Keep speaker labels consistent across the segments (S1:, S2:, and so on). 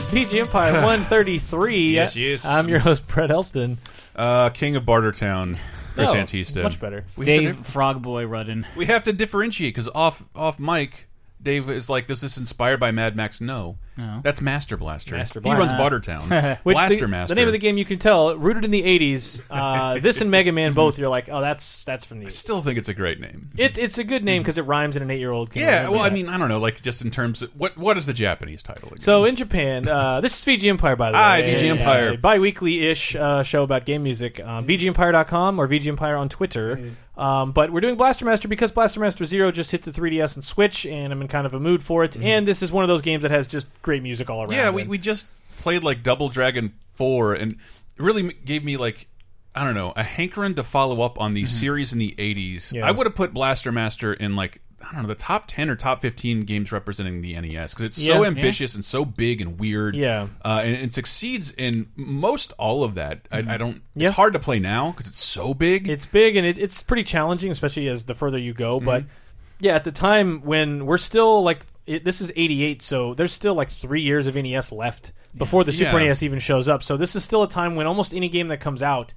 S1: So it is VG Empire 133.
S2: Yes, yes.
S1: I'm your host, Brett Elston.
S2: Uh, King of Bartertown, Chris
S1: Oh,
S2: Antista.
S1: Much better.
S2: We
S3: Dave
S2: to,
S3: Frogboy Rudden.
S2: we have to differentiate because off off mic, Dave is like, "Is this inspired by Mad Max?" No,
S3: No.
S2: that's Master Blaster.
S1: Master
S2: He runs
S1: Blaster.
S2: Bartertown.
S1: Which
S2: Blaster
S1: the,
S2: Master.
S1: the name of the game you can tell rooted in the 80s. Uh, this and Mega Man both. You're like, oh, that's that's from the.
S2: I still think it's a great name.
S1: It, it's a good name because it rhymes in an eight year old.
S2: yeah, well, I mean, I don't know, like just in terms of what what is the Japanese title again?
S1: So in Japan, uh, this is VG Empire, by the way.
S2: Hi,
S1: way.
S2: VG Empire.
S1: A bi-weekly-ish uh, show about game music. Um, VGEmpire.com or VG Empire on Twitter. Um, but we're doing Blaster Master because Blaster Master Zero just hit the 3DS and Switch, and I'm in kind of a mood for it. And this is one of those games that has just great music all around.
S2: yeah, we, we just played like Double Dragon Four, and it really gave me like I don't know a hankering to follow up on these series in the '80s.
S1: Yeah.
S2: I would have put Blaster Master in like I don't know the top ten or top fifteen games representing the NES because it's so
S1: Yeah.
S2: ambitious and so big and weird.
S1: Yeah.
S2: uh, and it succeeds in most all of that. I, I don't.
S1: Yeah.
S2: It's hard to play now because it's so big.
S1: It's big and it, it's pretty challenging, especially as the further you go. But yeah, at the time when we're still like, it, this is '88, so there's still like three years of NES left before the Super
S2: Yeah.
S1: NES even shows up. So this is still a time when almost any game that comes out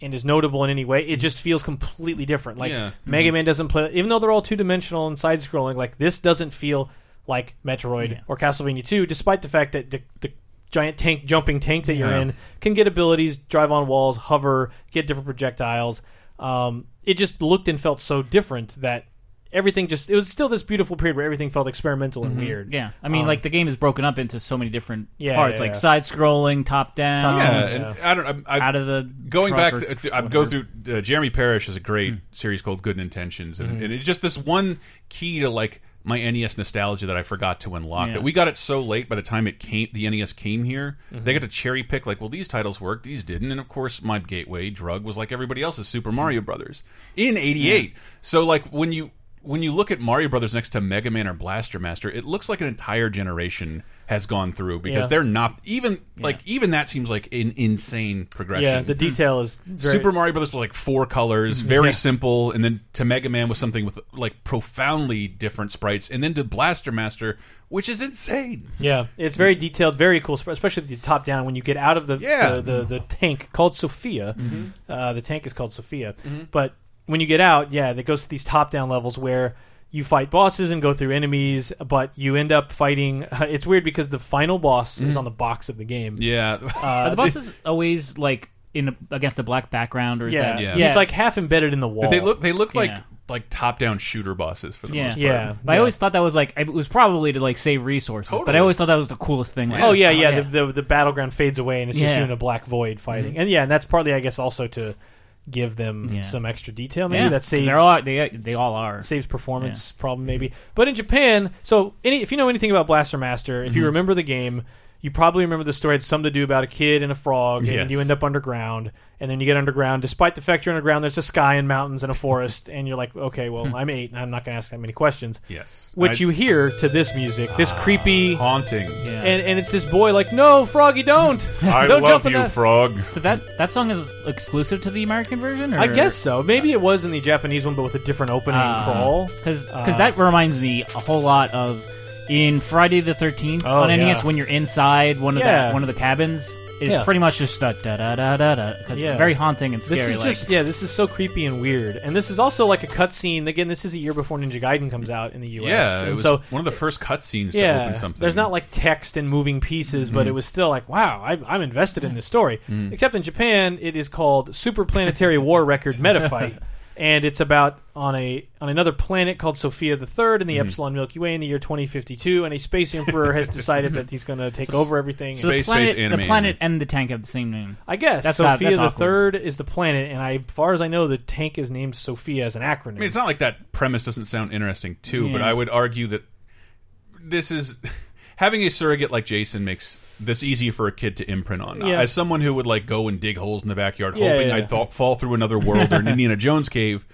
S1: and is notable in any way, it just feels completely different. Like
S2: Yeah.
S1: Mega Man doesn't play, even though they're all two dimensional and side scrolling. Like this doesn't feel like Metroid
S3: Yeah.
S1: or Castlevania 2, despite the fact that the, the giant tank jumping tank that you're in can get abilities, drive on walls, hover, get different projectiles. Um, it just looked and felt so different that everything just it was still this beautiful period where everything felt experimental and weird.
S3: Yeah, I mean,
S1: Um,
S3: like the game is broken up into so many different
S1: Yeah,
S3: parts,
S1: yeah,
S3: like
S1: yeah.
S3: side scrolling, top down,
S2: yeah, and. I don't. I, I,
S3: out of the
S2: going
S3: truck
S2: back
S3: or
S2: to, I go
S3: whatever.
S2: through uh, Jeremy Parrish has a great series called Good Intentions, and, and it's just this one key to like my NES nostalgia that I forgot to unlock.
S3: Yeah.
S2: That we got it so late by the time it came, the NES came here. They got to cherry pick like, well, these titles work, these didn't, and of course, my gateway drug was like everybody else's Super Mario Brothers in '88. So like when you when you look at Mario Brothers next to Mega Man or Blaster Master, it looks like an entire generation has gone through because
S1: Yeah.
S2: they're not even like even that seems like an insane progression.
S1: Yeah, the hmm. detail is very,
S2: Super Mario Brothers with like four colors, mm-hmm. very
S1: Yeah.
S2: simple, and then to Mega Man was something with like profoundly different sprites, and then to Blaster Master, which is insane.
S1: Yeah, it's very detailed, very cool, especially the top down when you get out of the
S2: Yeah.
S1: the, the, the tank called Sophia. Mm-hmm. Uh, the tank is called Sophia, mm-hmm. but when you get out, yeah, it goes to these top down levels where you fight bosses and go through enemies, but you end up fighting. it's weird because the final boss is on the box of the game.
S2: Yeah,
S1: Uh,
S3: Are the bosses always like in a, against a black background, or is
S1: yeah,
S3: that
S2: Yeah.
S1: he's like half embedded in the wall.
S2: but they look they look like
S3: Yeah.
S2: like top down shooter bosses for the
S3: Yeah.
S2: most part.
S1: yeah,
S3: But I always thought that was like it was probably to like save resources, but I always thought that was the coolest thing. Like,
S1: Oh yeah, yeah. The, the the battleground fades away and it's just you in a black void fighting, and yeah, and that's partly, I guess, also to give them
S3: Yeah.
S1: some extra detail. Maybe
S3: yeah,
S1: that saves
S3: They're all they they all are.
S1: saves performance problem maybe. But in Japan, so any if you know anything about Blaster Master, if you
S2: Mm-hmm.
S1: remember the game, you probably remember the story had something to do about a kid and a frog, and
S2: Yes.
S1: you end up underground, and then you get underground. Despite the fact you're underground, there's a sky and mountains and a forest, and you're like, okay, well, I'm eight, and I'm not going to ask that many questions.
S2: Yes,
S1: Which
S2: I-
S1: you hear to this music, this creepy.
S2: haunting.
S3: Yeah.
S1: And, and it's this boy like, no, Froggy, don't!
S2: I
S1: don't
S2: love
S1: jump in
S2: you,
S1: that.
S2: frog.
S3: so that that song is exclusive to the American version. Or?
S1: I guess so. Maybe it was in the Japanese one, but with a different opening
S3: Uh,
S1: crawl.
S3: because
S1: Uh,
S3: that reminds me a whole lot of in Friday the Thirteenth
S1: Oh,
S3: on NES
S1: yeah.
S3: when you're inside one of
S1: Yeah.
S3: the one of the cabins. It's
S1: Yeah.
S3: pretty much just da da da da da da.
S1: Yeah.
S3: Very haunting and scary.
S1: This is
S3: like,
S1: just yeah. This is so creepy and weird, and this is also like a cutscene. Again, this is a year before Ninja Gaiden comes out in the U.S.
S2: Yeah,
S1: and
S2: it was
S1: so
S2: one of the first cutscenes to
S1: yeah,
S2: open something.
S1: there's not like text and moving pieces,
S2: Mm-hmm.
S1: but it was still like, wow, I, I'm invested in this story.
S2: Mm.
S1: Except in Japan, it is called Super Planetary War Record Meta Fight, and it's about on a on another planet called Sophia the Third in the
S2: Mm-hmm.
S1: Epsilon Milky Way in the year 2052, and a space emperor has decided that he's going to take over everything.
S3: so the planet,
S2: space, anime,
S3: the planet
S2: anime.
S3: and the tank have the same name.
S1: I guess
S3: That's not-
S1: Sophia
S3: that's
S1: the
S3: awkward.
S1: Third is the planet, and I, as far as I know, the tank is named Sophia as an acronym.
S2: I mean, it's not like that premise doesn't sound interesting too, but I would argue that this is having a surrogate like Jason makes this easy for a kid to imprint on.
S1: Yeah.
S2: As someone who would like go and dig holes in the backyard,
S1: Yeah,
S2: hoping
S1: yeah.
S2: I'd fall through another world or an Indiana Jones cave,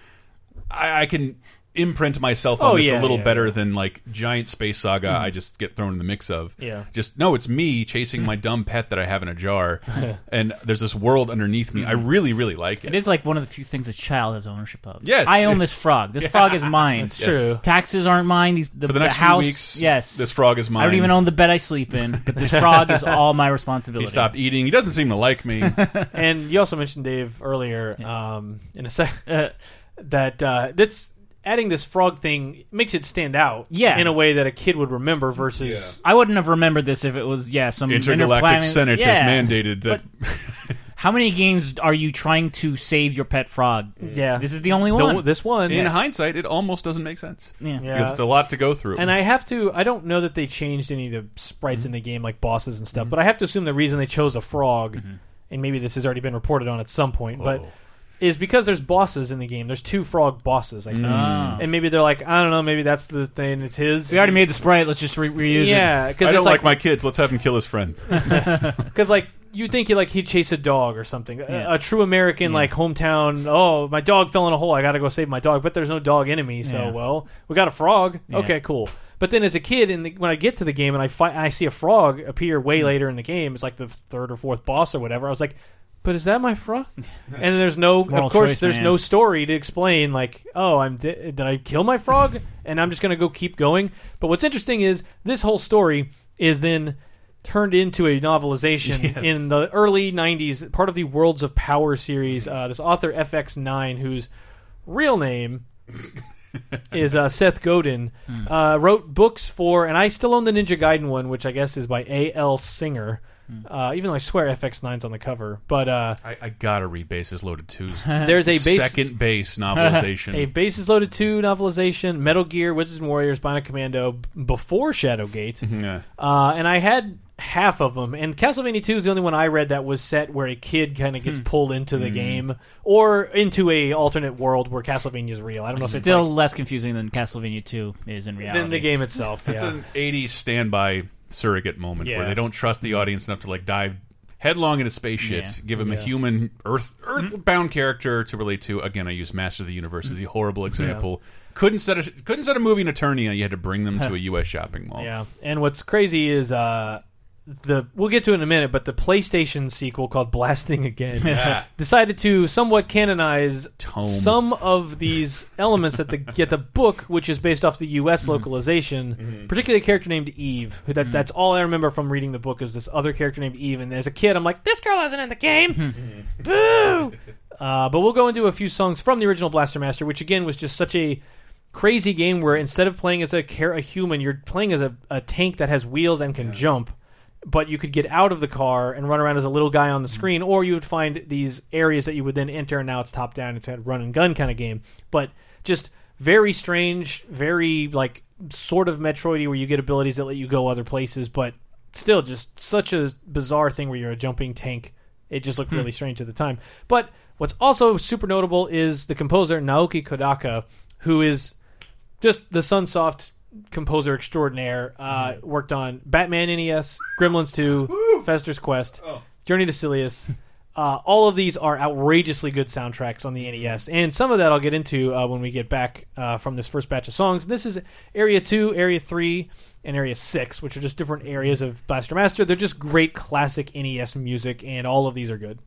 S2: I, I can imprint myself on
S1: Oh,
S2: this
S1: yeah,
S2: a little
S1: yeah,
S2: better
S1: yeah.
S2: than like giant space saga.
S3: Mm-hmm.
S2: I just get thrown in the mix of.
S1: Yeah.
S2: Just no, it's me chasing my dumb pet that I have in a jar, and there's this world underneath me. I really, really like it.
S3: It is like one of the few things a child has ownership of.
S2: Yes.
S3: I own this frog. This frog is mine.
S1: It's true.
S3: Taxes aren't mine. These the,
S2: For the next few
S3: house.
S2: weeks,
S3: yes.
S2: this frog is mine.
S3: I don't even own the bed I sleep in, but this frog is all my responsibility.
S2: He stopped eating. He doesn't seem to like me.
S1: and you also mentioned Dave earlier um, in a sec
S3: Uh,
S1: that uh, this adding this frog thing makes it stand out
S3: Yeah.
S1: in a way that a kid would remember versus
S3: I wouldn't have remembered this if it was yeah some
S2: Intergalactic
S3: interplanet-
S2: Senate
S3: yeah.
S2: has mandated that.
S3: How many games are you trying to save your pet frog?
S1: yeah
S3: This is the only
S1: The-
S3: one.
S1: this one
S2: in
S1: yes.
S2: hindsight, it almost doesn't make sense
S3: yeah.
S1: Yeah.
S2: because it's a lot to go through.
S1: And I have to. I don't know that they changed any of the sprites
S2: Mm-hmm.
S1: in the game, like bosses and stuff. But I have to assume the reason they chose a frog, and maybe this has already been reported on at some point, but. Is because there's bosses in the game. There's two frog bosses, I think.
S3: Ah.
S1: And maybe they're like, I don't know, maybe that's the thing. It's his.
S3: We already made the sprite. Let's just re- reuse it.
S1: yeah,
S2: I
S1: because
S2: don't
S1: it's
S2: like,
S1: like
S2: my kids. Let's have him kill his friend.
S1: because like you think he like he'd chase a dog or something. A-
S3: Yeah.
S1: A, true American
S3: Yeah.
S1: like hometown. Oh, my dog fell in a hole. I got to go save my dog. But there's no dog enemy. So
S3: Yeah.
S1: well, we got a frog.
S3: Yeah.
S1: Okay, cool. But then as a kid, and when I get to the game and I fight, I see a frog appear way
S3: Hmm.
S1: later in the game. It's like the third or fourth boss or whatever. I was like. But is that my frog? And there's no,
S3: moral
S1: of course,
S3: choice,
S1: there's
S3: man.
S1: no story to explain. Like, oh, I'm di- did I kill my frog? And I'm just gonna go keep going. But what's interesting is this whole story is then turned into a novelization
S2: Yes.
S1: in the early 90s, part of the Worlds of Power series. Uh, this author, FX9, whose real name is uh, Seth Godin, uh, wrote books for, and I still own the Ninja Gaiden one, which I guess is by A.L. Singer. Uh, even though I swear FX9's on the cover. But uh,
S2: I, I gotta read Bases Loaded 2's
S1: there's a base.
S2: second base novelization.
S1: A Bases Loaded 2 novelization, Metal Gear, Wizards and Warriors, Bionic Commando b- before Shadowgate.
S2: yeah.
S1: Uh, and I had half of them. And Castlevania 2 is the only one I read that was set where a kid kind of gets pulled into the game or into a alternate world where Castlevania is real. I don't know if it's
S3: Still
S1: like,
S3: less confusing than Castlevania 2 is in reality.
S1: than the game itself.
S2: It's
S1: yeah.
S2: an 80s standby surrogate moment
S1: Yeah.
S2: where they don't trust the audience enough to like dive headlong into space shit,
S3: Yeah.
S2: give him a human earth earthbound character to relate to. Again, I use Master of the Universe as a horrible example. Couldn't set a couldn't set a movie in Eternia. You had to bring them to a U.S. shopping mall.
S1: Yeah, and what's crazy is uh, the we'll get to it in a minute, but the PlayStation sequel called Blasting Again
S2: Yeah.
S1: decided to somewhat canonize
S2: Tome.
S1: some of these elements that the get the book, which is based off the U.S. Mm-hmm. localization, mm-hmm. particularly a character named Eve. Who that mm-hmm. that's all I remember from reading the book is this other character named Eve, and as a kid, I'm like, this girl isn't in the game. Boo! Uh, but we'll go into a few songs from the original Blaster Master, which again was just such a crazy game where instead of playing as a, char- a human, you're playing as a, a tank that has wheels and can jump. But you could get out of the car and run around as a little guy on the mm-hmm. screen, or you would find these areas that you would then enter. And now it's top down; it's a run and gun kind of game. But just very strange, very like sort of Metroidy, where you get abilities that let you go other places, but still just such a bizarre thing where you're a jumping tank. It just looked hmm. really strange at the time. But what's also super notable is the composer Naoki Kodaka, who is just the Sunsoft composer extraordinaire. Uh, Worked on Batman NES, Gremlins 2, Fester's Quest, Journey to Silius. Uh, all of these are outrageously good soundtracks on the NES, and some of that I'll get into uh, when we get back uh, from this first batch of songs. This is Area 2, Area 3, and Area 6, which are just different areas of Blaster Master. They're just great classic NES music, and all of these are good.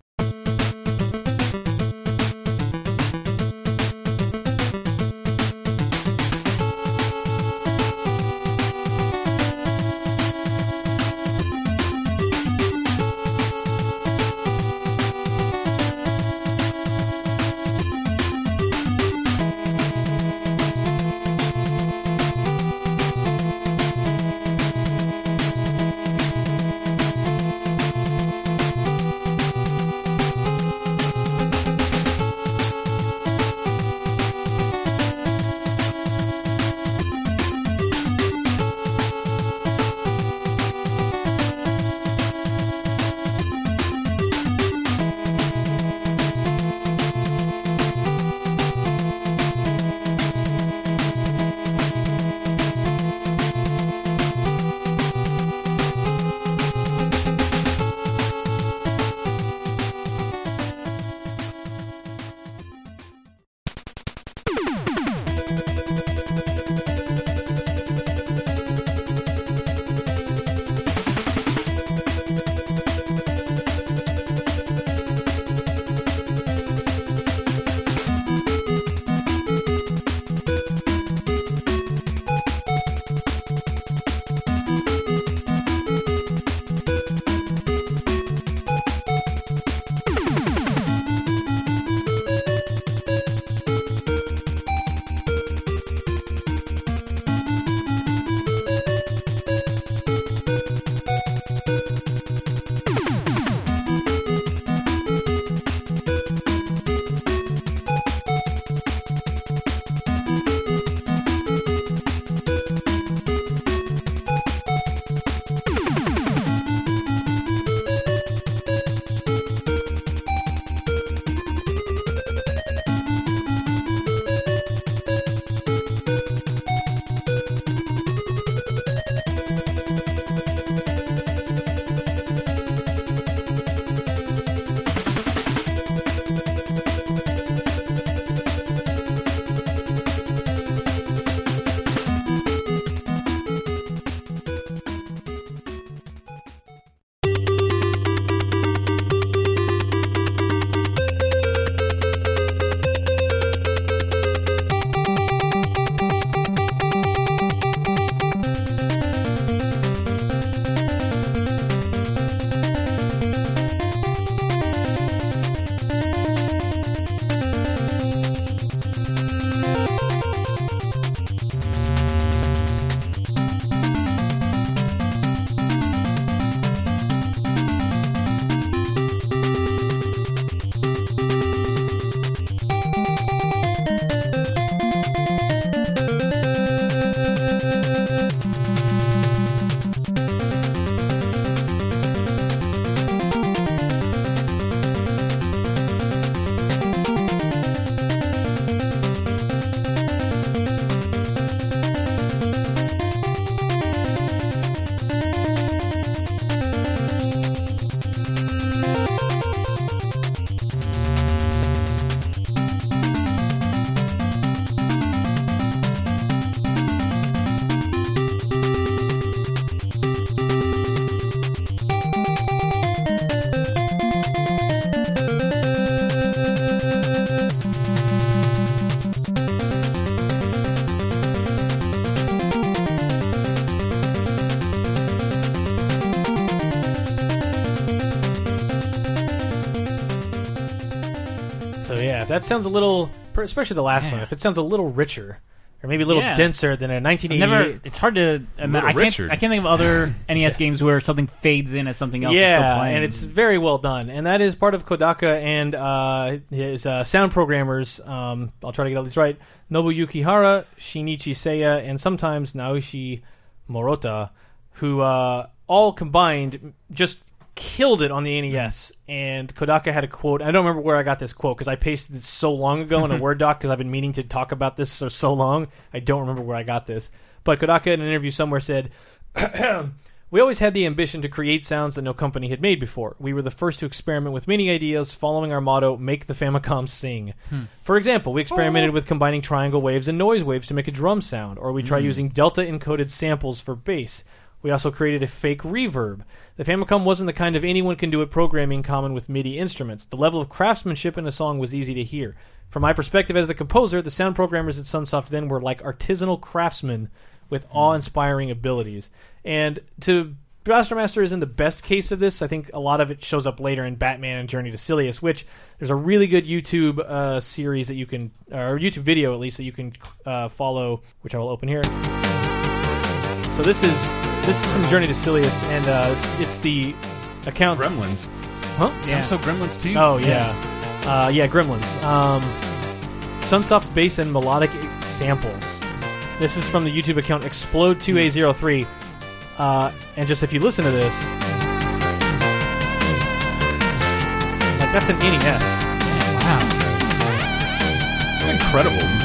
S1: That sounds a little, especially the last one, if it sounds a little richer or maybe a little
S3: Yeah.
S1: denser than a
S3: I've
S1: 1988.
S3: never. It's hard to. ima-
S2: Little
S3: I can't.
S2: Richard.
S3: I can't think of other NES games where something fades in as something else is still
S1: yeah,
S3: playing.
S1: and it's very well done, and that is part of Kodaka and uh, his uh, sound programmers. Um, I'll try to get all these right: Nobuyuki Hara, Shinichi Seiya, and sometimes Naoshi Morota, who uh, all combined just killed it on the NES. Mm-hmm. And Kodaka had a quote. I don't remember where I got this quote because I pasted it so long ago in a Word doc because I've been meaning to talk about this for so long. I don't remember where I got this. But Kodaka in an interview somewhere said. We always had the ambition to create sounds that no company had made before. We were the first to experiment with many ideas, following our motto, make the Famicom sing. Hmm. For example, we experimented oh. with combining triangle waves and noise waves to make a drum sound, or we tried hmm. using delta encoded samples for bass. We also created a fake reverb. The Famicom wasn't the kind of anyone can do it programming common with MIDI instruments. The level of craftsmanship in a song was easy to hear. From my perspective as the composer, the sound programmers at Sunsoft then were like artisanal craftsmen with awe-inspiring abilities. And to Blaster Master is in the best case of this. I think a lot of it shows up later in Batman and Journey to Silius, which there's a really good YouTube uh, series that you can, or YouTube video at least that you can uh, follow, which I will open here. So this is this is from Journey to Silius, and uh, it's, the account.
S2: Gremlins.
S1: Huh?
S3: Yeah.
S2: Sounds so Gremlins to you?
S1: Oh yeah, uh, yeah, Gremlins. Um, Sunsoft bass and melodic samples. This is from the YouTube account explod2A03. Uh, and just if you listen to this, like that's an NES.
S3: wow.
S2: Incredible.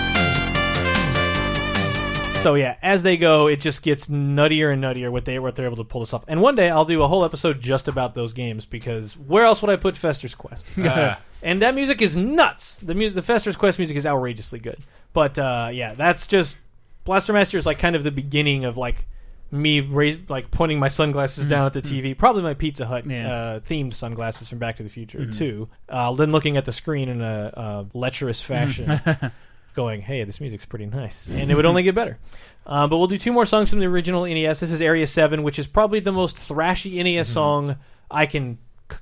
S1: So yeah, as they go, it just gets nuttier and nuttier what they what they're able to pull this off. And one day I'll do a whole episode just about those games because where else would I put Fester's Quest?
S2: Ah.
S1: and that music is nuts. The music, the Fester's Quest music is outrageously good. But uh, yeah, that's just Blaster Master is like kind of the beginning of like me raise, like pointing my sunglasses down at the TV. Probably my Pizza Hut
S3: Yeah.
S1: uh, themed sunglasses from Back to the Future too. Uh, then looking at the screen in a, a lecherous fashion. going, hey, this music's pretty nice. And it would only get better. Um, but we'll do two more songs from the original NES. This is Area 7, which is probably the most thrashy NES song I can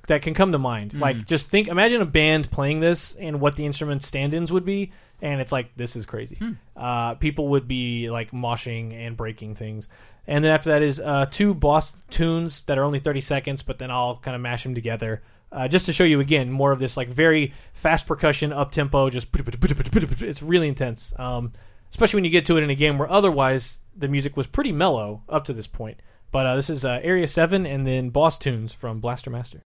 S1: that can come to mind. Like just think imagine a band playing this and what the instrument stand-ins would be and it's like this is crazy. Uh, people would be like moshing and breaking things. And then after that is uh, two boss tunes that are only 30 seconds, but then I'll kind of mash them together. Uh, just to show you again more of this like very fast percussion up tempo just it's really intense. Um, especially when you get to it in a game where otherwise the music was pretty mellow up to this point. But uh, this is uh, area 7 and then boss tunes from blaster master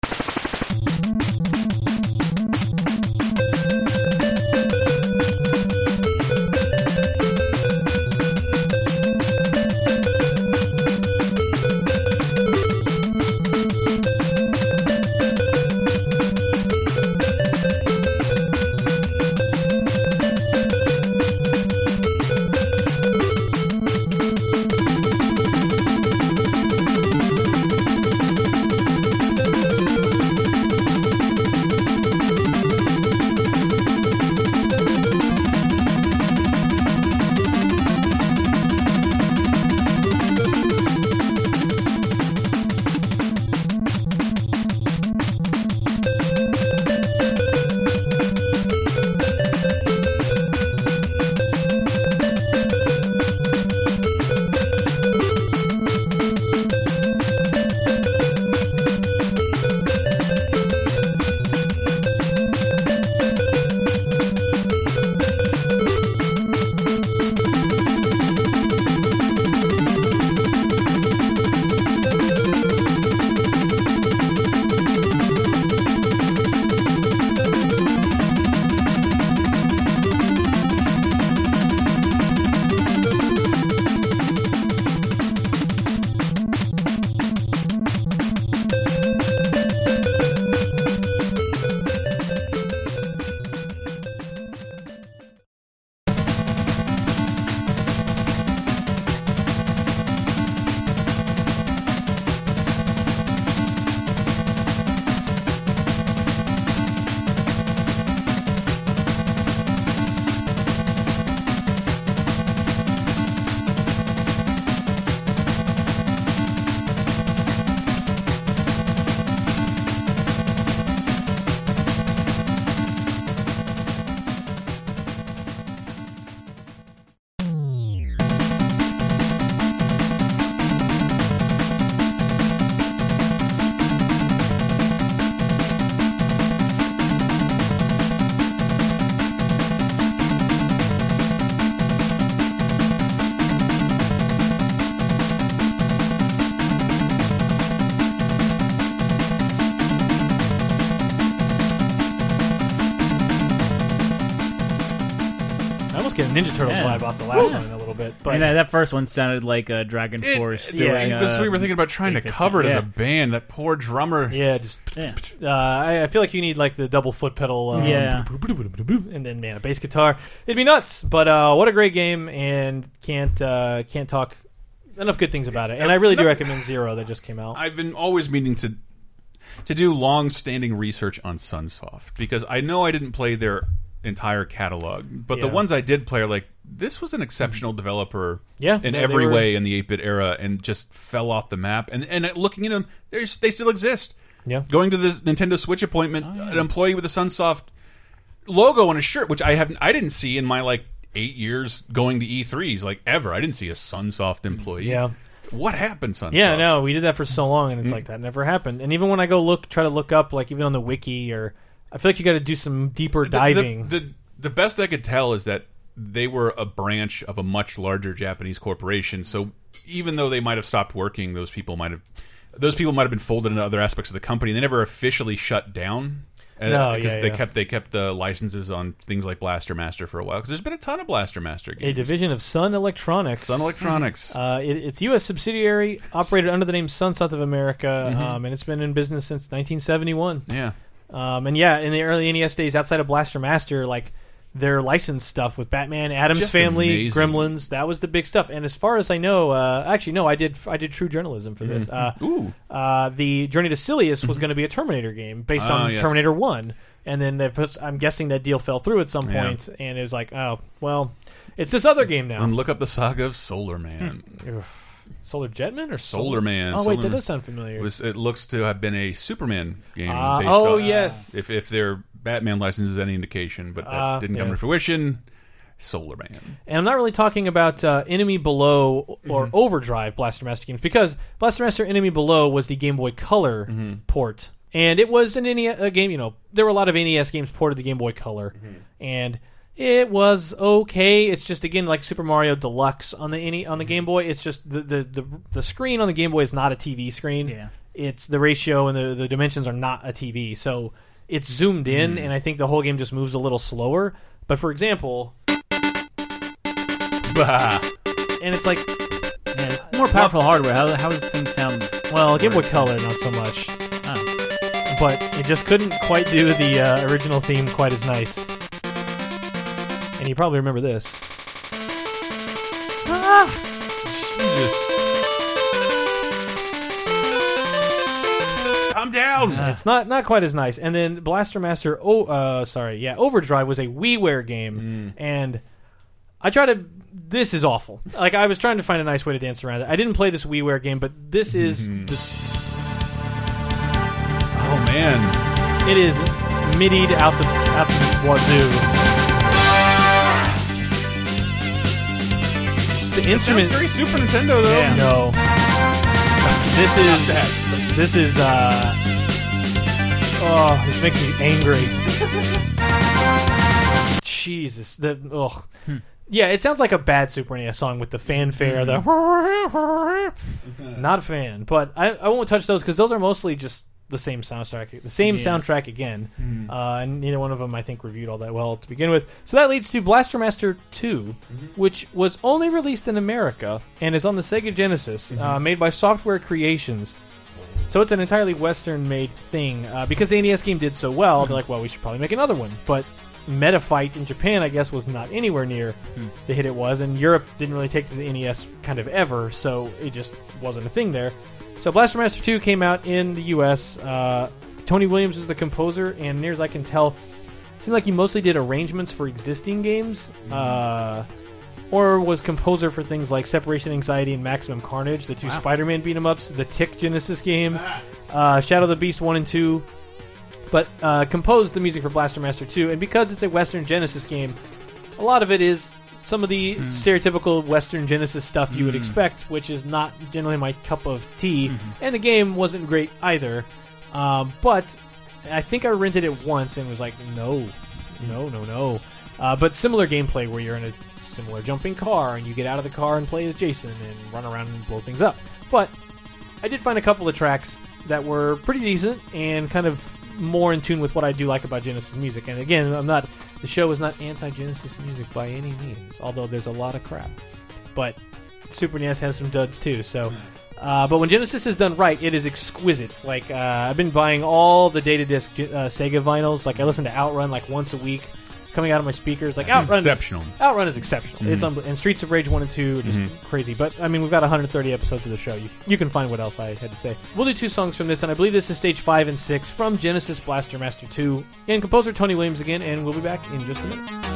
S1: Ninja Turtles
S3: Yeah.
S1: vibe off the last one a little bit. But
S3: and that, that first one sounded like uh, Dragon
S2: It-
S3: Force.
S2: it-
S3: doing,
S1: yeah,
S2: because
S3: uh,
S2: we were thinking about trying to
S3: Big
S2: cover it as
S1: yeah.
S2: a band. That poor drummer.
S1: yeah, just
S3: Yeah.
S1: uh, I, I feel like you need like the double foot pedal. Um,
S3: Yeah.
S1: and then man, a bass guitar. It'd be nuts. But uh, what a great game, and can't uh, can't talk enough good things about it. And I really do recommend Zero that just came out.
S2: I've been always meaning to to do long-standing research on Sunsoft because I know I didn't play their entire catalog, but the ones I did play are like this was an exceptional developer
S1: Yeah,
S2: in
S1: yeah,
S2: every
S1: were-
S2: way in the 8-bit era and just fell off the map. And and looking at them, they they still exist.
S1: Yeah.
S2: Going to this Nintendo Switch appointment, an employee with a Sunsoft logo on a shirt, which I haven't I didn't see in my like eight years going to E3s like ever. I didn't see a Sunsoft employee.
S1: Yeah.
S2: What happened, Sunsoft?
S1: Yeah, no, we did that for so long, and
S2: Mm.
S1: it's like that never happened. And even when I go look, try to look up, like even on the wiki, or I feel like you got to do some deeper
S2: The- the-
S1: diving.
S2: The, the best I could tell is that they were a branch of a much larger Japanese corporation. So even though they might have stopped working, those people might have those people might have been folded into other aspects of the company. They never officially shut down. Uh,
S1: No,
S2: because
S1: yeah,
S2: they
S1: yeah.
S2: kept they kept the licenses on things like Blaster Master for a while. Because there's been a ton of Blaster Master games.
S1: a division of Sun Electronics.
S2: Sun Electronics.
S1: Uh, it, it's U.S. subsidiary operated under the name Sunsoft of America,
S2: Mm-hmm.
S1: um, and it's been in business since 1971.
S2: yeah.
S1: Um, and yeah, in the early NES days, outside of Blaster Master, like their licensed stuff with Batman, Adam's
S2: Just
S1: Family,
S2: amazing.
S1: Gremlins, that was the big stuff. And as far as I know, uh, actually, no, I did I did true journalism for this. Uh,
S2: Mm-hmm. Ooh.
S1: uh, the Journey to Silius was going to be a Terminator game based
S2: Ah,
S1: on
S2: yes.
S1: Terminator One, and then the, I'm guessing that deal fell through at some
S2: Yeah.
S1: point, and it was like, oh well, it's this other game now.
S2: And look up the saga of Solar Man.
S1: Solar Jetman or Solar,
S2: Solar Man.
S1: Oh wait, that
S2: Man.
S1: does sound familiar.
S2: It was it looks to have been a Superman game. Based
S1: oh
S2: on-
S1: yes,
S2: if if their Batman license is any indication, but that
S1: Ah,
S2: didn't come to fruition. Solar Man.
S1: And I'm not really talking about uh, Enemy Below or
S2: Mm-hmm.
S1: Overdrive Blaster Master games because Blaster Master Enemy Below was the Game Boy Color
S2: Mm-hmm.
S1: port, and it was an NES a game. You know, there were a lot of NES games ported to Game Boy Color,
S2: Mm-hmm.
S1: and it was okay. It's just again like Super Mario Deluxe on the NE, on the
S2: Mm-hmm.
S1: Game Boy. It's just the, the the the screen on the Game Boy is not a TV screen.
S3: Yeah.
S1: It's the ratio and the the dimensions are not a TV, so it's zoomed in,
S2: Mm.
S1: and I think the whole game just moves a little slower. But for example,
S2: Bah.
S1: and it's like
S3: Yeah, more powerful hardware. How, how does things sound?
S1: Well, Game Boy Color, not so much.
S3: Oh.
S1: But it just couldn't quite do the uh, original theme quite as nice. And you probably remember this.
S2: Jesus. Calm down.
S3: Ah.
S1: It's not not quite as nice. And then Blaster Master, oh, uh, sorry, yeah, Overdrive was a WiiWare game, and I tried to. This is awful. Like I was trying to find a nice way to dance around it. I didn't play this WiiWare game, but this is the,
S2: oh man.
S1: it is midied out the out the wazoo. The instrument.
S2: Sounds very Super Nintendo though.
S3: Yeah.
S1: No. This is this is uh Oh, this makes me angry. Jesus. The ugh. Yeah, it sounds like a bad Super NES song with the fanfare, the not a fan. But I, I won't touch those because those are mostly just the same soundtrack, the same
S3: Yeah.
S1: soundtrack again. Uh, and neither one of them, I think, reviewed all that well to begin with. So that leads to Blaster Master 2, which was only released in America and is on the Sega Genesis, uh, made by Software Creations. So it's an entirely Western-made thing. Uh, because the NES game did so well, they're like, well, we should probably make another one. But Metafight in Japan, I guess, was not anywhere near the hit it was, and Europe didn't really take to the NES kind of ever, so it just wasn't a thing there. So Blaster Master 2 came out in the US. Uh, Tony Williams was the composer, and near as I can tell, it seemed like he mostly did arrangements for existing games, uh, or was composer for things like Separation Anxiety and Maximum Carnage, the two
S3: Wow.
S1: Spider-Man beat 'em ups, the Tick Genesis game, uh, Shadow of the Beast 1 and 2, but uh, composed the music for Blaster Master 2. And because it's a Western Genesis game, a lot of it is some of the stereotypical Western Genesis stuff you would expect, which is not generally my cup of tea. And the game wasn't great either. Um, but I think I rented it once and was like, no, no, no, no. Uh, but similar gameplay where you're in a similar jumping car and you get out of the car and play as Jason and run around and blow things up. But I did find a couple of tracks that were pretty decent and kind of more in tune with what I do like about Genesis music. And again, I'm not. The show is not anti-Genesis music by any means, although there's a lot of crap. But Super NES has some duds too. So, uh, but when Genesis is done right, it is exquisite. Like uh, I've been buying all the data disc uh, Sega vinyls. Like I listen to Outrun like once a week, coming out of my speakers. Like Outrun,
S2: exceptional.
S1: Is, Outrun is exceptional. It's mm-hmm. unbe- and Streets of Rage one and two are just mm-hmm. crazy. But I mean, we've got 130 episodes of the show. You you can find what else I had to say. We'll do two songs from this, and I believe this is stage five and six from Genesis Blaster Master two, and composer Tony Williams again. And we'll be back in just a minute.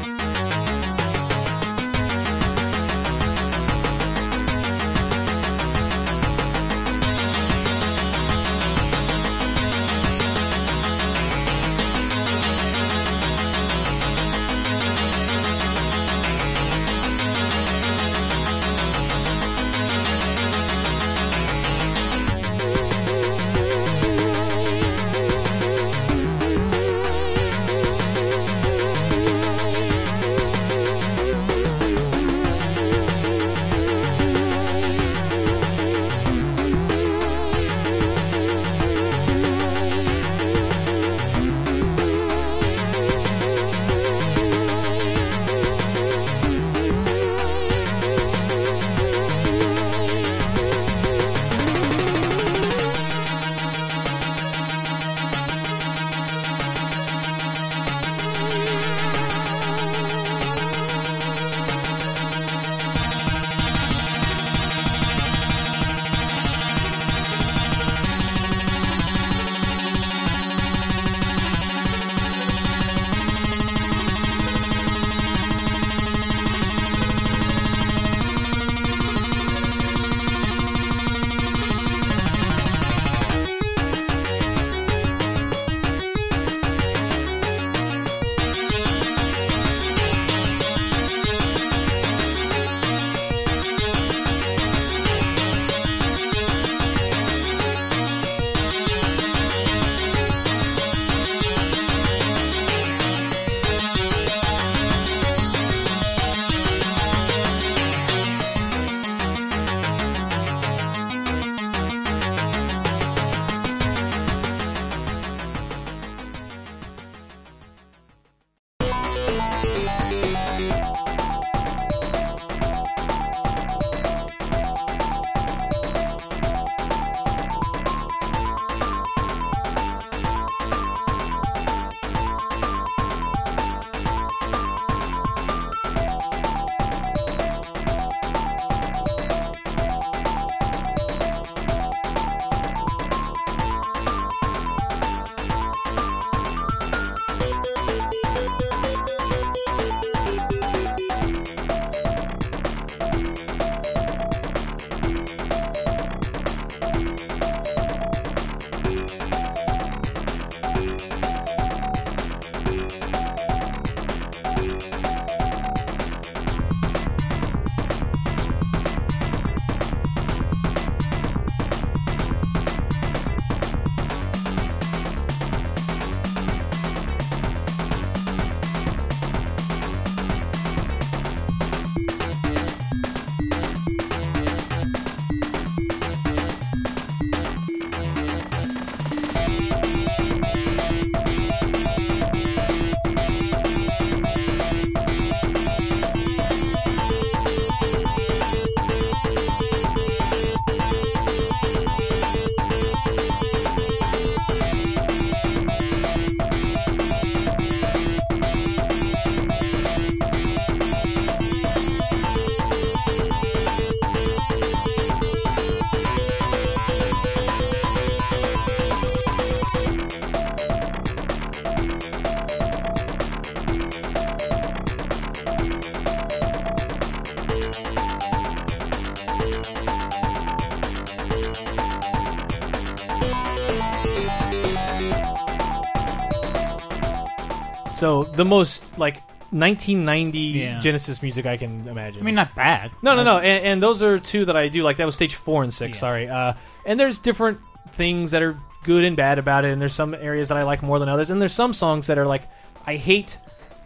S1: The most like 1990
S3: Yeah.
S1: Genesis music I can imagine.
S3: I mean, not bad.
S1: No, no, no, and, and those are two that I do. Like that was stage four and six.
S3: Yeah.
S1: Sorry, uh, and there's different things that are good and bad about it, and there's some areas that I like more than others, and there's some songs that are like I hate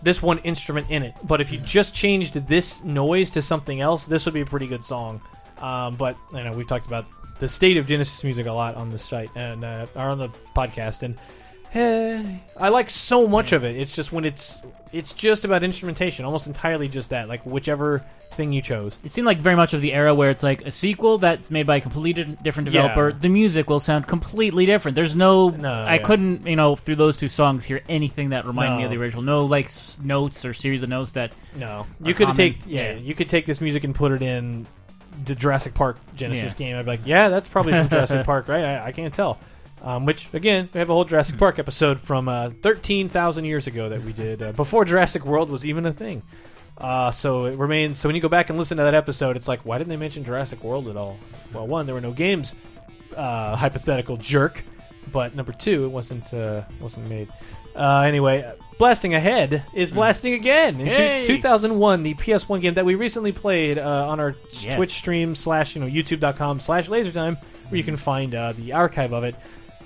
S1: this one instrument in it, but if you just changed this noise to something else, this would be a pretty good song. Um, but you know, we've talked about the state of Genesis music a lot on the site and uh, or on the podcast, and eh, I like so much of it. It's just when it's it's just about instrumentation, almost entirely just that, like whichever thing you chose.
S3: It seemed like very much of the era where it's like a sequel that's made by a completely different
S1: Yeah.
S3: developer. The music will sound completely different. There's no,
S1: No,
S3: I
S1: yeah.
S3: couldn't, you know, through those two songs hear anything that reminded me of the original. No like s- notes or series of notes that.
S1: No, you could
S3: common-
S1: take yeah,
S3: yeah.
S1: you could take this music and put it in the Jurassic Park Genesis
S3: Yeah.
S1: game. I'd be like, yeah, that's probably from Jurassic Park, right? I, I can't tell. Um, which again, we have a whole Jurassic Park episode from uh, thirteen thousand years ago that we did uh, before Jurassic World was even a thing. Uh, so it remains. So when you go back and listen to that episode, it's like, why didn't they mention Jurassic World at all? Well, one, there were no games. Uh, hypothetical jerk. But number two, it wasn't uh, wasn't made. Uh, anyway, blasting ahead is blasting again in two-
S3: Hey!
S1: 2001. The PS1 game that we recently played uh, on our
S3: Yes.
S1: Twitch stream slash you know YouTube.com slash LaserTime, where you can find uh, the archive of it.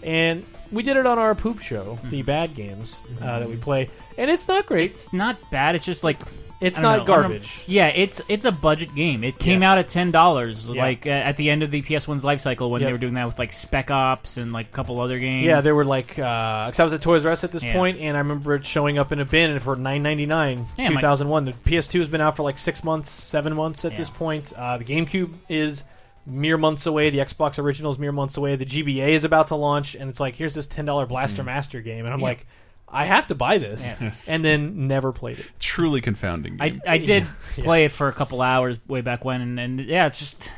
S1: And we did it on our poop show, the bad games uh, that we play, and it's not great.
S3: It's not bad. It's just like
S1: It's
S3: I don't
S1: not
S3: know. I don't-
S1: garbage.
S3: Yeah, it's it's a budget game. It came
S1: Yes.
S3: out at ten dollars,
S1: Yeah.
S3: like uh, at the end of the PS1's life cycle when
S1: Yep.
S3: they were doing that with like Spec Ops and like a couple other games.
S1: Yeah, there were like because I was at Toys R Us at this
S3: Yeah.
S1: point, and I remember it showing up in a bin for nine ninety nine,
S3: Yeah,
S1: two
S3: my-
S1: thousand one. The PS2 has been out for like six months, seven months at
S3: Yeah.
S1: this point. Uh, the GameCube is mere months away. The Xbox original is mere months away. The GBA is about to launch, and it's like here's this ten dollar Blaster Master game, and I'm
S3: Yeah.
S1: like, I have to buy this,
S3: Yes.
S1: and then never played it.
S2: Truly confounding
S3: I,
S2: game.
S3: I did
S1: Yeah.
S3: play it for a couple hours way back when, and, and yeah, it's just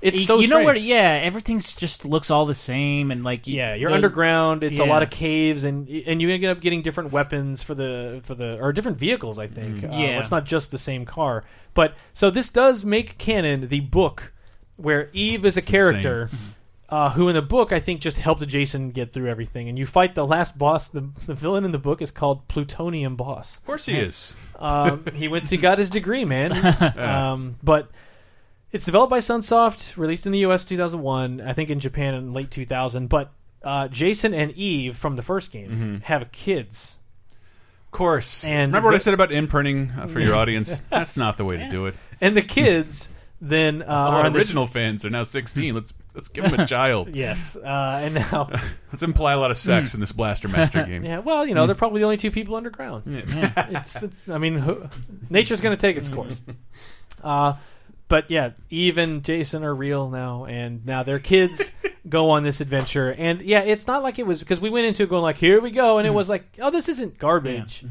S1: It's
S3: you,
S1: so
S3: you know
S1: strange.
S3: where yeah everything's just looks all the same and like you-
S1: Yeah, you're
S3: the-
S1: underground. It's a lot of caves, and and you end up getting different weapons for the for the or different vehicles. I think. Uh,
S3: Yeah.
S1: it's not just the same car. But so this does make canon the book where Eve is a character. Uh, who in the book I think just helped Jason get through everything, and you fight the last boss. The, the villain in the book is called Plutonium Boss.
S2: of course he is.
S1: Um, he went to got his degree, man. Um, but it's developed by Sunsoft, released in the U.S. 2001, I think in Japan in late 2000. But uh, Jason and Eve from the first game have kids.
S2: Of course.
S1: And
S2: Remember what I said about imprinting uh, for your audience? That's not the way to do it.
S1: And the kids then uh,
S2: A
S1: are
S2: lot
S1: on
S2: of
S1: this-
S2: original fans are now 16. Let's let's give them a child.
S1: Yes, uh, and now,
S2: Let's imply a lot of sex in this Blaster Master game.
S1: yeah. Well, you know, they're probably the only two people underground. it's, it's. I mean, who, nature's going to take its course. Uh, but yeah, Eve and Jason are real now, and now their kids go on this adventure. And yeah, it's not like it was because we went into it going like, "Here we go," and it was like, "Oh, this isn't garbage."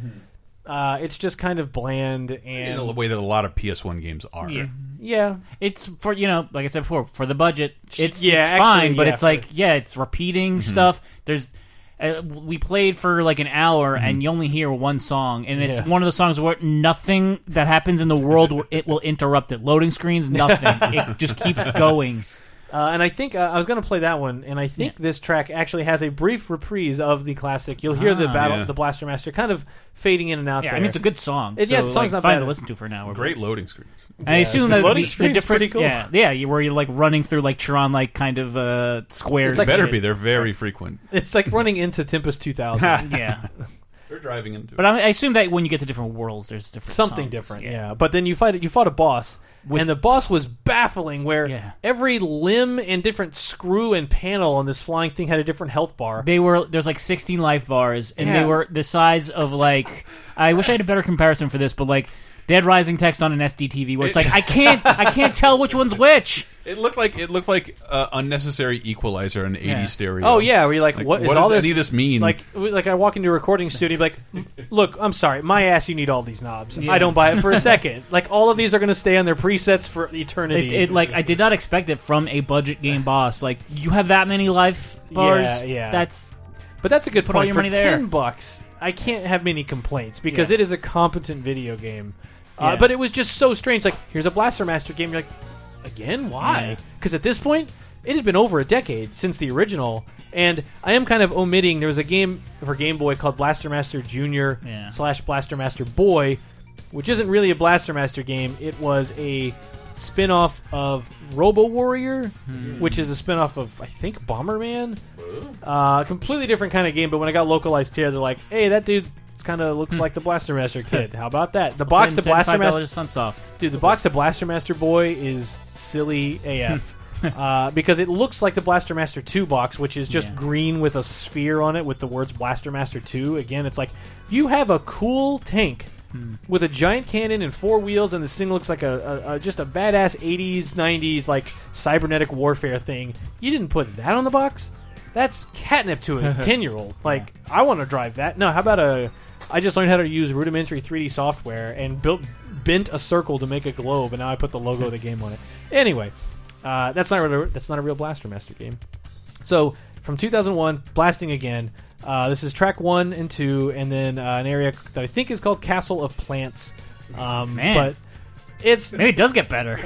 S1: Uh, it's just kind of bland
S2: In
S1: and
S2: the way that a lot of PS1 games are.
S3: Yeah.
S1: yeah,
S3: It's for you know, like I said before, for the budget, it's
S1: Yeah,
S3: it's
S1: actually,
S3: fine, but
S1: yeah,
S3: it's like yeah, it's repeating stuff. There's uh, we played for like an hour, and you only hear one song, and it's
S1: Yeah.
S3: one of the songs where nothing that happens in the world it will interrupt it. Loading screens, nothing. it just keeps going.
S1: Uh, and I think uh, I was going to play that one, and I think
S3: Yeah.
S1: this track actually has a brief reprise of the classic. You'll hear the
S3: Ah.
S1: battle,
S2: Yeah.
S1: the Blaster Master, kind of fading in and out.
S3: Yeah,
S1: there.
S3: I mean it's a good song.
S1: It- yeah,
S3: so,
S1: the song's
S3: like,
S1: not
S3: fine
S1: bad.
S3: to listen to for now. hour.
S2: Great loading screens.
S3: And I assume
S1: the
S3: that
S1: loading
S3: the, the
S1: screen's
S3: different,
S1: pretty cool.
S3: Yeah, yeah, you, where you're like running through like Tron, like kind of uh, squares.
S1: It's like-
S2: Better
S1: shit.
S2: be. They're very frequent.
S1: It's like running into Tempest 2000.
S3: yeah,
S2: They're driving into
S3: but I, I assume that when you get to different worlds, there's different
S1: Something
S3: songs.
S1: different, yeah. But then you fight it. You fought a boss,
S3: With-
S1: and the boss was baffling. Where
S3: Yeah.
S1: every limb and different screw and panel on this flying thing had a different health bar.
S3: They were there's like 16 life bars, and
S1: Yeah.
S3: they were the size of like. I wish I had a better comparison for this, but like they had rising text on an SDTV where it's like I can't I can't tell which one's which.
S2: It looked like it looked like uh, unnecessary equalizer in 80
S3: Yeah.
S2: stereo.
S1: Oh yeah, where you're like,
S2: Like,
S1: what is
S2: what
S1: all
S2: does
S1: this?
S2: any of this mean?
S1: Like, like I walk into a recording studio, be like, look, I'm sorry, my ass, you need all these knobs.
S3: Yeah.
S1: I don't buy it for a second. like all of these are going to stay on their presets for eternity.
S3: It, it like I did not expect it from a budget game boss. Like you have that many life bars.
S1: Yeah, yeah.
S3: That's
S1: But that's a good
S3: Put
S1: point.
S3: all your
S1: For
S3: money there.
S1: ten bucks, I can't have many complaints because
S3: Yeah.
S1: it is a competent video game. Uh,
S3: Yeah.
S1: but it was just so strange. Like, here's a Blaster Master game. You're like, again, why?
S3: Yeah.
S1: Because at this point, it had been over a decade since the original. And I am kind of omitting. There was a game for Game Boy called Blaster Master Junior
S3: Yeah.
S1: slash Blaster Master Boy, which isn't really a Blaster Master game. It was a spin-off of Robo Warrior,
S3: Hmm.
S1: which is a spin-off of I think Bomberman. Uh, completely different kind of game, but when I got localized here, they're like, "Hey, that dude kind of looks like the Blaster Master kid. How about that?" The box to Blaster
S3: $5
S1: Master,
S3: Sunsoft.
S1: dude. The box to Blaster Master Boy is silly AF. uh, because it looks like the Blaster Master 2 box, which is just
S3: Yeah.
S1: green with a sphere on it with the words Blaster Master 2. Again, it's like you have a cool tank
S3: Hmm.
S1: with a giant cannon and four wheels, and this thing looks like a, a, a just a badass 80s, 90s like cybernetic warfare thing. You didn't put that on the box? That's catnip to a 10 year old. Like, I want to drive that. No, how about a. I just learned how to use rudimentary 3D software and built bent a circle to make a globe, and now I put the logo of the game on it. Anyway, uh, that's not really, that's not a real Blaster Master game. So from 2001, blasting again. Uh, this is track one and two, and then uh, an area that I think is called Castle of Plants. Um,
S3: Man.
S1: but it's
S3: Maybe it does get better.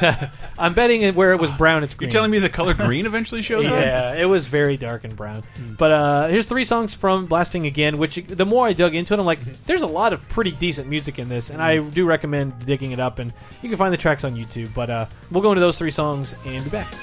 S1: I'm betting it where it was brown, it's green.
S2: You're telling me the color green eventually shows up?
S1: Yeah, it was very dark and brown. But uh, here's three songs from Blasting Again, which the more I dug into it, I'm like, there's a lot of pretty decent music in this, and I do recommend digging it up. And you can find the tracks on YouTube. But uh, we'll go into those three songs and be back.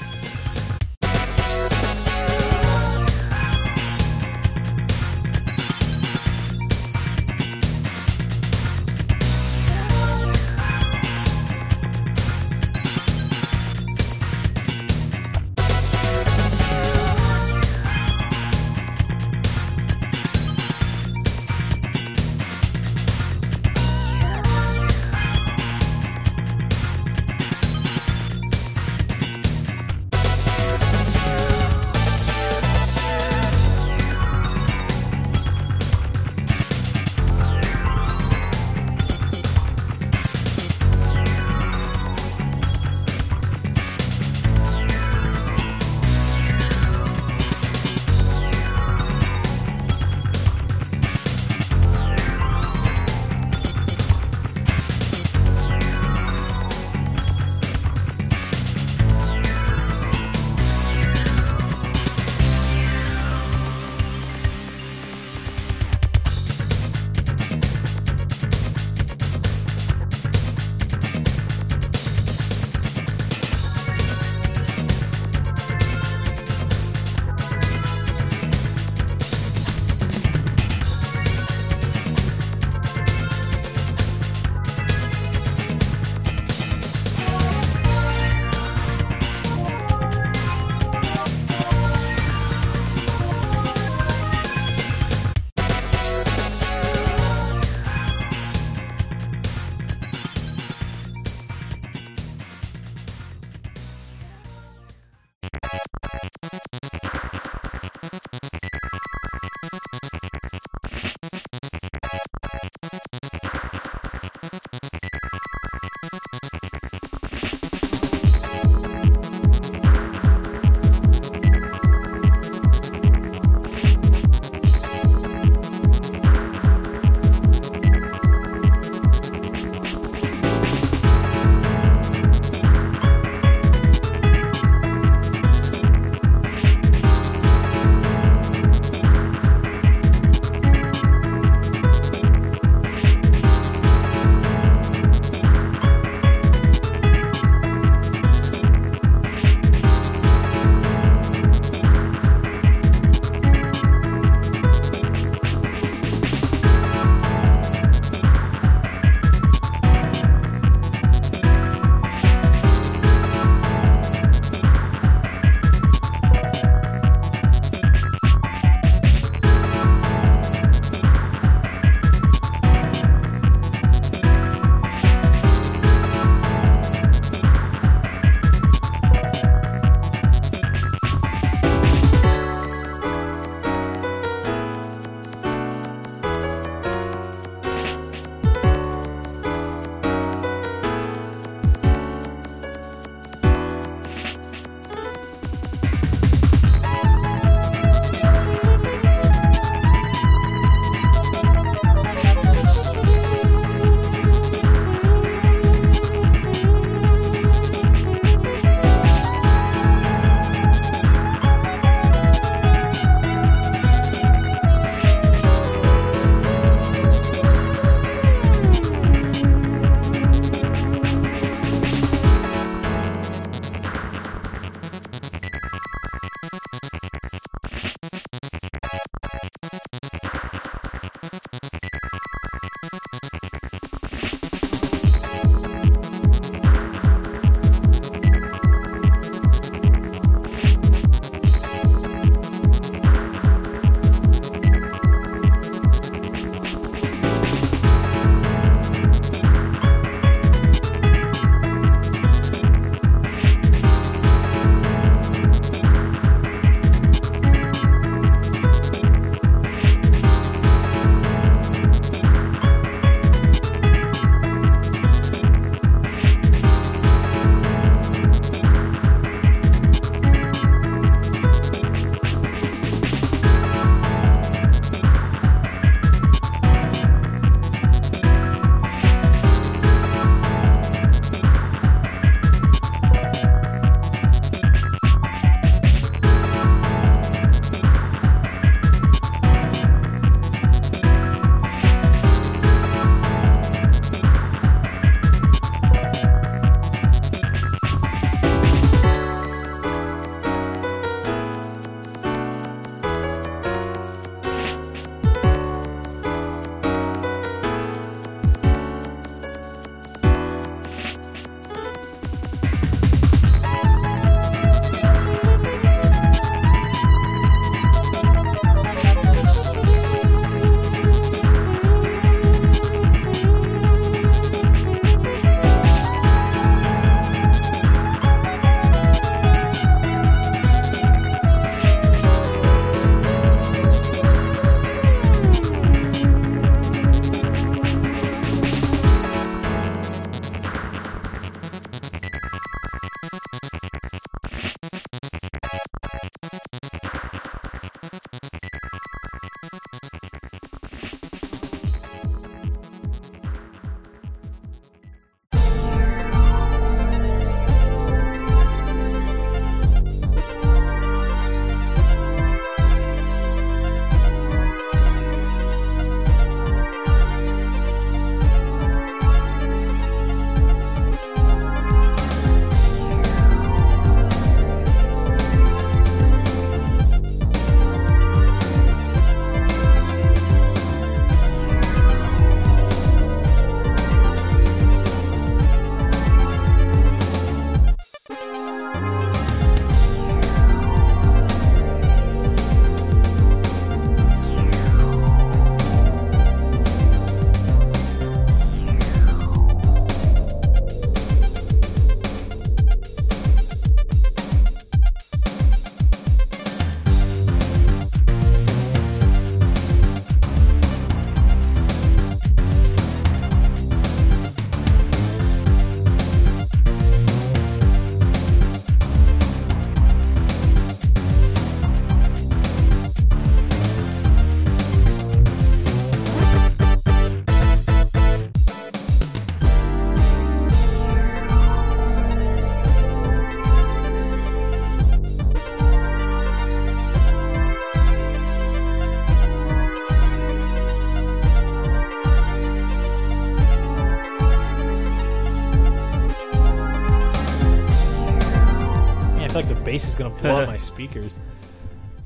S1: Is gonna blow my speakers.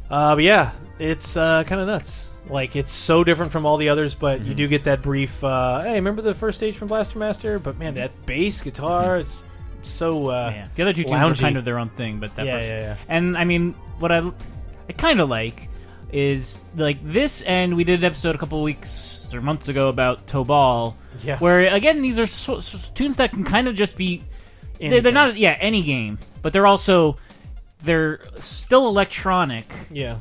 S1: Uh, but yeah, it's uh, kind of nuts. Like it's so different from all the others, but you do get that brief. Uh, hey, remember the first stage from Blaster Master? But man, that bass guitar, it's so. Uh,
S3: Yeah. The other two tunes
S1: loungy.
S3: are kind of their own thing, but that
S1: Yeah,
S3: first,
S1: yeah, yeah.
S3: And I mean, what I I kind of like is like this, and we did an episode a couple weeks or months ago about Tobal,
S1: Yeah.
S3: where again these are so, so- tunes that can kind of just be they're, they're
S1: Anything.
S3: not yeah any game, but they're also they're still electronic.
S1: Yeah.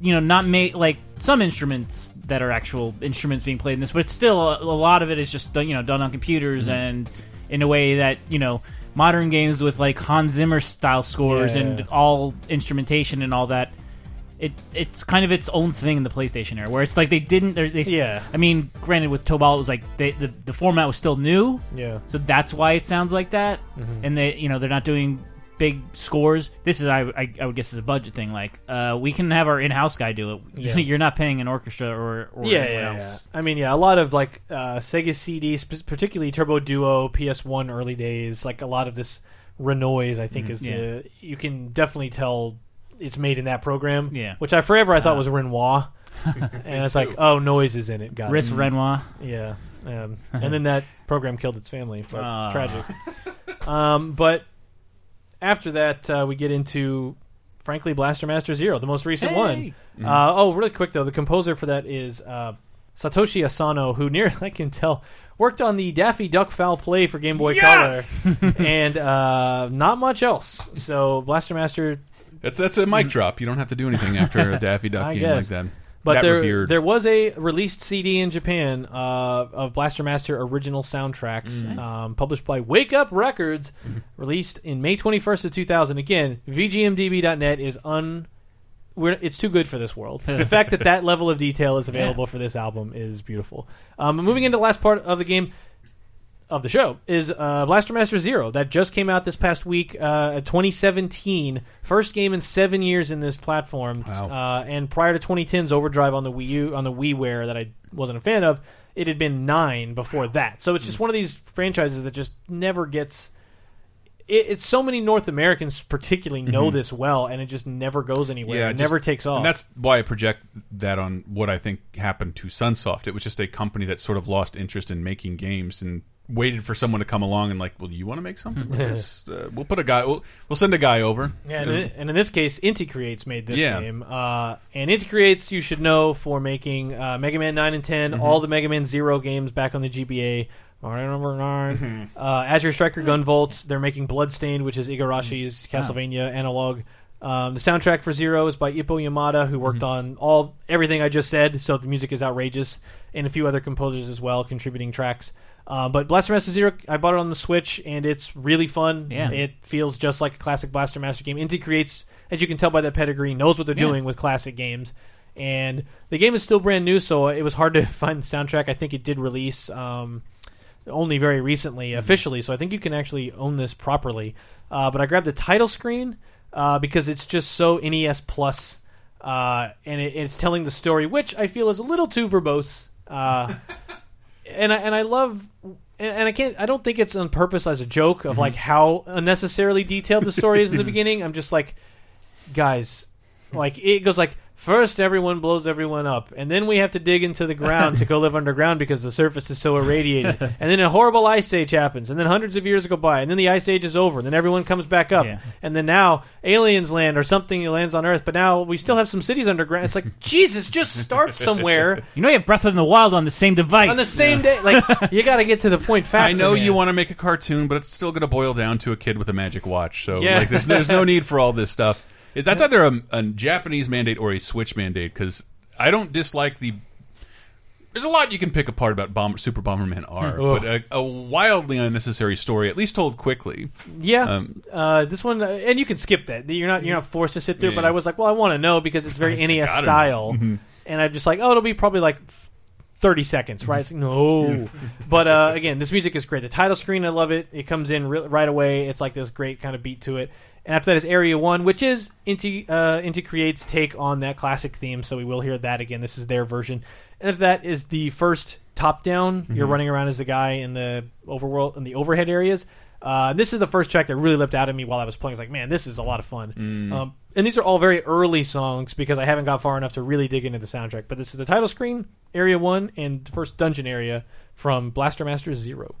S3: You know, not made like some instruments that are actual instruments being played in this, but it's still a, a lot of it is just done, you know done on computers
S1: Mm-hmm.
S3: and in a way that you know modern games with like Hans Zimmer style scores
S1: Yeah,
S3: and all instrumentation and all that. It it's kind of its own thing in the PlayStation era, where it's like they didn't. They,
S1: Yeah.
S3: I mean, granted, with Tobal, it was like they, the the format was still new,
S1: Yeah.
S3: so that's why it sounds like that.
S1: Mm-hmm.
S3: And they, you know, they're not doing big scores. This is, I, I, I would guess, is a budget thing. Like, uh, we can have our in-house guy do it.
S1: Yeah.
S3: You're not paying an orchestra or, or
S1: yeah,
S3: anyone
S1: yeah, yeah. I mean, yeah, a lot of like uh, Sega CD, sp- particularly Turbo Duo, PS1 early days, like a lot of this Renoise, I think, is
S3: Mm, yeah.
S1: the you can definitely tell it's made in that program.
S3: Yeah.
S1: which I forever I thought
S3: Uh.
S1: was Renoir, and it's like, oh, noise is in it. Got
S3: Riss
S1: it.
S3: Renoir.
S1: Yeah, um, and then that program killed its family. But
S3: Ah.
S1: Tragic. Um, but after that, uh, we get into. Frankly, Blaster Master Zero, the most recent one.
S3: Hey!
S1: Uh, oh, really quick though, the composer for that is uh, Satoshi Asano, who near I can tell worked on the Daffy Duck Fowl Play for Game Boy
S2: Yes!
S1: Color, and uh, not much else. So Blaster Master,
S2: That's that's a mic drop. You don't have to do anything after a Daffy Duck
S1: I
S2: game
S1: guess.
S2: like that.
S1: But
S2: that
S1: there
S2: revered.
S1: there was a released CD in Japan uh, of Blaster Master original soundtracks,
S2: Mm.
S1: um, published by Wake Up Records, released in May twenty first of two thousand. Again, VGMDB.net is un. We're, it's too good for this world. The fact that that level of detail is available for this album is beautiful. Um, moving into the last part of the game of the show is uh, Blaster Master Zero that just came out this past week, uh, 2017, first game in seven years in this platform.
S2: Wow.
S1: Uh, and prior to 2010's Overdrive on the Wii U on the WiiWare that I wasn't a fan of, it had been nine before that. So it's just
S2: Hmm.
S1: one of these franchises that just never gets. It, it's so many North Americans particularly know this well, and it just never goes anywhere. Yeah, it
S2: Mm-hmm. just-
S1: never takes off.
S2: And that's why I project that on what I think happened to Sunsoft. It was just a company that sort of lost interest in making games and waited for someone to come along and like, well, you want to make something like this? Uh, we'll put a guy. We'll, we'll send a guy over.
S1: Yeah, and, in- and in this case, Inti Creates made this
S2: Yeah.
S1: game. Uh, and Inti Creates, you should know for making uh, Mega Man 9 and 10,
S2: Mm-hmm.
S1: all the Mega Man Zero games back on the GBA. Mighty number 9.
S2: Mm-hmm.
S1: Uh, Azure Striker Gunvolt. They're making Bloodstained, which is Igarashi's Castlevania analog. Um, the soundtrack for Zero is by Ippo Yamada, who
S2: Mm-hmm.
S1: worked on all everything I just said. So the music is outrageous, and a few other composers as well contributing tracks. Um, but Blaster Master Zero, I bought it on the Switch, and it's really fun.
S3: Yeah.
S1: It feels just like a classic Blaster Master game. Inti creates, as you can tell by that pedigree, knows what they're
S3: Yeah.
S1: doing with classic games. And the game is still brand new, so it was hard to find the soundtrack. I think it did release um, only very recently, officially, so I think you can actually own this properly. Uh, but I grabbed the title screen uh, because it's just so NES Plus, uh, and it, it's telling the story, which I feel is a little too verbose. And I and I love and and I can't I don't think it's on purpose as a joke of like mm-hmm. how unnecessarily detailed the story is in the beginning. I'm just like guys like it goes like first everyone blows everyone up and then we have to dig into the ground to go live underground because the surface is so irradiated and then a horrible ice age happens and then hundreds of years go by and then the ice age is over and then everyone comes back up
S3: Yeah.
S1: and then now aliens land or something lands on earth but now we still have some cities underground it's like jesus just start somewhere
S3: You know you have Breath of the Wild on the same device.
S1: on the same day like you got to get to the point fast.
S2: I
S1: fast
S2: know you want to make a cartoon, but it's still going to boil down to a kid with a magic watch. So
S1: Yeah.
S2: like, there's, there's no need for all this stuff. That's either a, a Japanese mandate or a Switch mandate because I don't dislike the. There's a lot you can pick apart about Bomber, Super Bomberman R, but a, a wildly unnecessary story, at least told quickly.
S1: Yeah,
S2: Um,
S1: uh, this one, uh, and you can skip that. You're not you're not forced to sit through.
S2: Yeah.
S1: But I was like, well, I want to know because it's very NES style,
S2: Mm-hmm.
S1: and I'm just like, oh, it'll be probably like thirty seconds, right? It's like, no, but uh, again, this music is great. The title screen, I love it. It comes in re- right away. It's like this great kind of beat to it. And after that is Area One, which is Inti uh, Inti Creates take on that classic theme. So we will hear that again. This is their version. And after that is the first top down. You're running around as the guy in the overworld in the overhead areas. Uh, this is the first track that really leapt out at me while I was playing. I was like, man, this is a lot of fun.
S2: Mm.
S1: Um, and these are all very early songs because I haven't got far enough to really dig into the soundtrack. But this is the title screen, Area 1, and first dungeon area from Blaster Master Zero.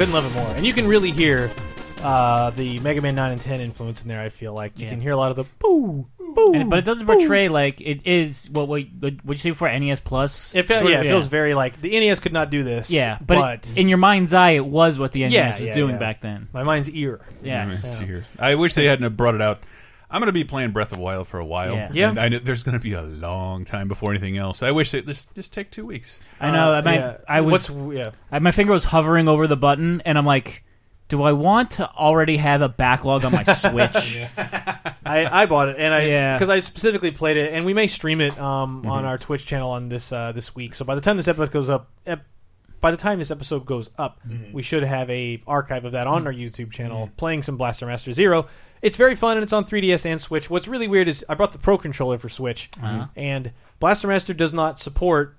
S1: Couldn't love it more. And you can really hear uh, the Mega Man Nine and Ten influence in there. I feel like you
S3: Yeah.
S1: can hear a lot of the boo, boo.
S3: And, but it doesn't portray like it is. What what would you say before NES Plus?
S1: It felt,
S3: Sort
S1: yeah,
S3: of-
S1: it feels very like the NES could not do this.
S3: Yeah,
S1: but,
S3: but, it- in your mind's eye, it was what the NES
S1: Yeah,
S3: was
S1: yeah,
S3: doing
S1: yeah.
S3: back then.
S1: my mind's ear.
S3: Yes.
S2: Let's see here. I wish they hadn't have brought it out. I'm going to be playing Breath of the Wild for a while.
S3: Yeah.
S1: Yeah.
S2: And I know there's going to be a long time before anything else. I wish they just just take two weeks.
S3: I know.
S1: Uh,
S3: I, might,
S1: yeah.
S3: I was.
S1: What's, yeah.
S3: I, my finger was hovering over the button, and I'm like, "Do I want to already have a backlog on my Switch?"
S1: I, I bought it and I
S3: Yeah.
S1: because I specifically played it and we may stream it um, on our Twitch channel on this uh, this week. So by the time this episode goes up, ep- by the time this episode goes up, we should have a archive of that on our YouTube channel playing some Blaster Master Zero. It's very fun and it's on 3DS and Switch. What's really weird is I brought the Pro controller for Switch
S3: Uh-huh.
S1: and Blaster Master does not support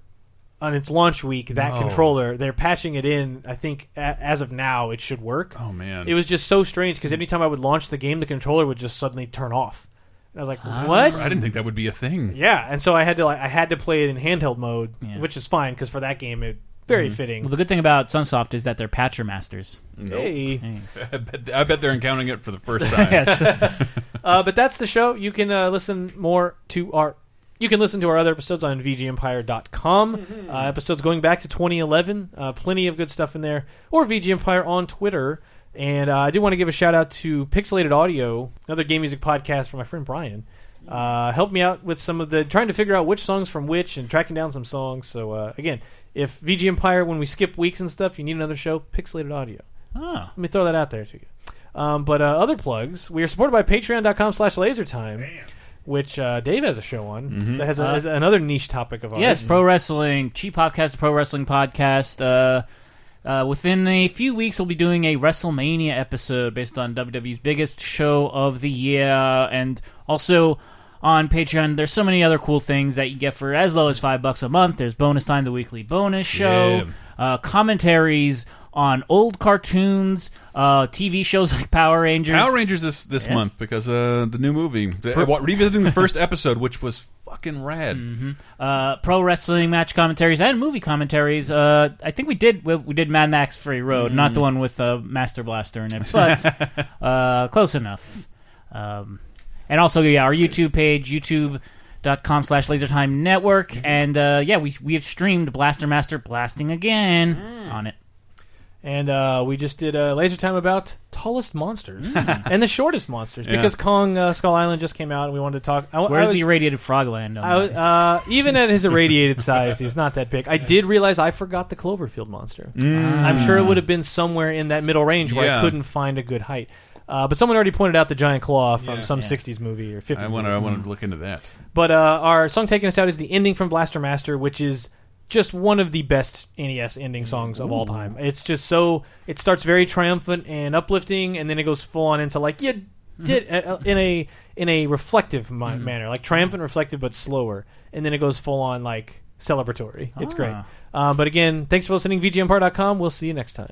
S1: on its launch week that
S2: No.
S1: controller. They're patching it in. I think a- as of now it should work.
S2: Oh man.
S1: It was just so strange because anytime I would launch the game, the controller would just suddenly turn off. And I was like,
S3: Huh?
S1: "What?"
S2: I didn't think that would be a thing.
S1: Yeah, and so I had to like I had to play it in handheld mode,
S3: Yeah.
S1: which is fine because for that game it very fitting.
S3: well, the good thing about Sunsoft is that they're patcher masters.
S2: Nope.
S1: Hey,
S3: Hey.
S2: I, bet, I bet they're encountering it for the first time.
S3: yes.
S1: uh, but that's the show. You can uh, listen more to our. You can listen to our other episodes on VGEmpire.com. Uh, episodes going back to 2011. Uh, plenty of good stuff in there. Or VG Empire on Twitter. And uh, I do want to give a shout out to Pixelated Audio, another game music podcast from my friend Brian. Uh, helped me out with some of the trying to figure out which songs from which and tracking down some songs. So uh, again, if VG Empire, when we skip weeks and stuff, you need another show, Pixelated Audio.
S3: Oh.
S1: Let me throw that out there to you. Um, but uh, other plugs, we are supported by patreon.com slash lasertime, which uh, Dave has a show on that has, a,
S3: Uh,
S1: has another niche topic of ours.
S3: Yes, pro wrestling, cheap podcast, pro wrestling podcast. Uh, uh, within a few weeks, we'll be doing a WrestleMania episode based on WWE's biggest show of the year, and also on Patreon. There's so many other cool things that you get for as low as five bucks a month. There's bonus time, the weekly bonus show,
S2: Yeah.
S3: uh, commentaries on old cartoons, uh, TV shows like Power Rangers.
S2: Power Rangers this this
S3: Yes.
S2: month because uh, the new movie, the, what, revisiting the first episode, which was fucking rad.
S3: Mm-hmm. uh, pro wrestling match commentaries and movie commentaries. Uh, I think we did we, we did Mad Max Fury Road, not the
S2: Mm.
S3: one with uh, Master Blaster in it, but uh, close enough. Um, and also, yeah, our YouTube page, youtube.com slash lasertime network.
S2: Mm-hmm.
S3: And uh, yeah, we, we have streamed Blaster Master blasting again
S2: Mm.
S3: on it.
S1: And uh, we just did a laser time about tallest monsters and the shortest monsters
S2: Yeah.
S1: because Kong uh, Skull Island just came out and we wanted to talk. I, I
S3: Where's
S1: was-
S3: the irradiated frog land?
S1: I uh, even at his irradiated size, he's not that big. I did realize I forgot the Cloverfield monster. I'm sure it would have been somewhere in that middle range where I couldn't find a good height. Uh, but someone already pointed out the giant claw from
S2: Yeah.
S1: some
S3: Yeah.
S1: '60s movie or '50s.
S2: I want to
S1: movie.
S2: I want to look into that.
S1: But uh, our song taking us out is the ending from Blaster Master, which is just one of the best NES ending songs of all time. It's just so it starts very triumphant and uplifting, and then it goes full on into like you did uh, in a in a reflective mi- manner, like triumphant, reflective, but slower, and then it goes full on like celebratory. It's great.
S3: Ah.
S1: Uh, but again, thanks for listening. VGEmpire.com. We'll see you next time.